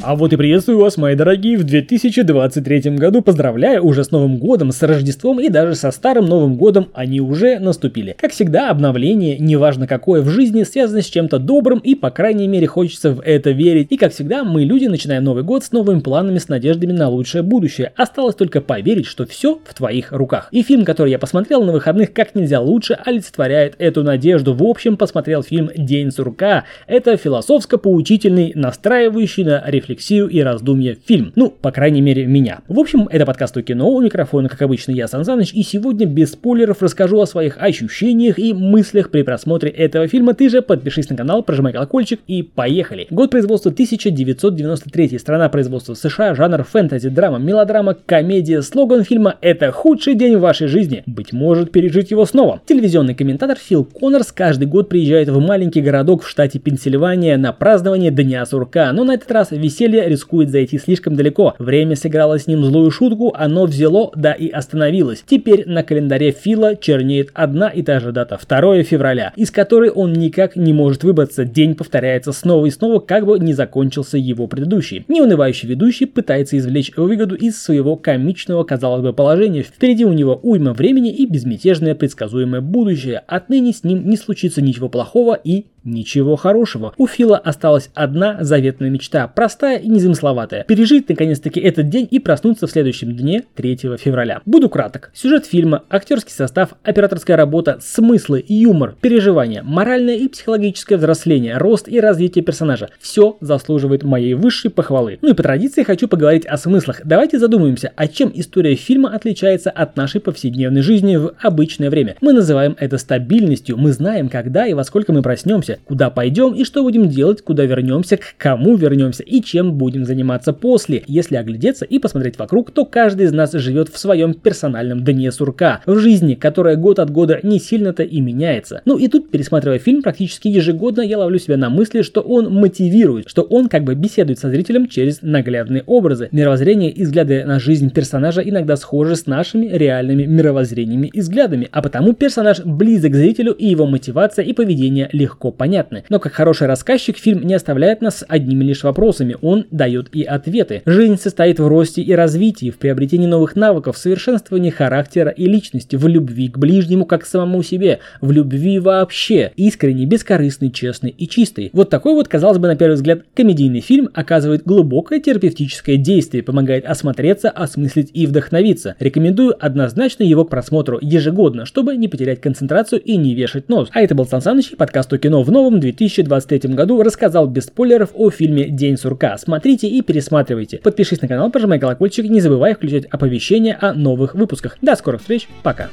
А вот и приветствую вас, мои дорогие, в 2023 году. Поздравляю уже с Новым годом, с Рождеством и даже со Старым Новым годом они уже наступили. Как всегда, обновление, неважно какое в жизни, связано с чем-то добрым и, по крайней мере, хочется в это верить. И, как всегда, мы, люди, начинаем Новый год с новыми планами, с надеждами на лучшее будущее. Осталось только поверить, что все в твоих руках. И фильм, который я посмотрел на выходных как нельзя лучше, олицетворяет эту надежду. В общем, посмотрел фильм «День сурка». Это философско-поучительный, настраивающий на рефлексию рефлексию и раздумья фильм. Ну, по крайней мере, меня. В общем, это подкаст о кино. У микрофона, как обычно, я Сан Саныч, и сегодня без спойлеров расскажу о своих ощущениях и мыслях при просмотре этого фильма. Ты же подпишись на канал, прожимай колокольчик и поехали. Год производства 1993. Страна производства США, жанр фэнтези, драма, мелодрама, комедия. Слоган фильма «Это худший день в вашей жизни». Быть может, пережить его снова. Телевизионный комментатор Фил Коннорс каждый год приезжает в маленький городок в штате Пенсильвания на празднование Дня сурка, но на этот раз веселье веселье рискует зайти слишком далеко. Время сыграло с ним злую шутку, оно взяло, да и остановилось. Теперь на календаре Фила чернеет одна и та же дата, 2 февраля, из которой он никак не может выбраться. День повторяется снова и снова, как бы не закончился его предыдущий. Неунывающий ведущий пытается извлечь выгоду из своего комичного, казалось бы, положения. Впереди у него уйма времени и безмятежное предсказуемое будущее. Отныне с ним не случится ничего плохого и Ничего хорошего. У Фила осталась одна заветная мечта, простая и незамысловатая. Пережить наконец-таки этот день и проснуться в следующем дне 3 февраля. Буду краток. Сюжет фильма, актерский состав, операторская работа, смыслы, юмор, переживания, моральное и психологическое взросление, рост и развитие персонажа. Все заслуживает моей высшей похвалы. Ну и по традиции хочу поговорить о смыслах. Давайте задумаемся, о чем история фильма отличается от нашей повседневной жизни в обычное время. Мы называем это стабильностью. Мы знаем, когда и во сколько мы проснемся, куда пойдем и что будем делать, куда вернемся, к кому вернемся и чем будем заниматься после. Если оглядеться и посмотреть вокруг, то каждый из нас живет в своем персональном дне сурка, в жизни, которая год от года не сильно-то и меняется. Ну и тут, пересматривая фильм практически ежегодно, я ловлю себя на мысли, что он мотивирует, что он как бы беседует со зрителем через наглядные образы. Мировоззрение и взгляды на жизнь персонажа иногда схожи с нашими реальными мировоззрениями и взглядами, а потому персонаж близок к зрителю и его мотивация и поведение легко понятны. Но как хороший рассказчик, фильм не оставляет нас одними лишь вопросами, он дает и ответы. Жизнь состоит в росте и развитии, в приобретении новых навыков, в совершенствовании характера и личности, в любви к ближнему как к самому себе, в любви вообще, искренней, бескорыстной, честной и чистой. Вот такой вот, казалось бы, на первый взгляд, комедийный фильм оказывает глубокое терапевтическое действие, помогает осмотреться, осмыслить и вдохновиться. Рекомендую однозначно его к просмотру ежегодно, чтобы не потерять концентрацию и не вешать нос. А это был Сан Саныч, подкаст о кино в новом 2023 году рассказал без спойлеров о фильме «День сурка». Смотрите и пересматривайте. Подпишись на канал, прожимай колокольчик, не забывай включать оповещения о новых выпусках. До скорых встреч, пока.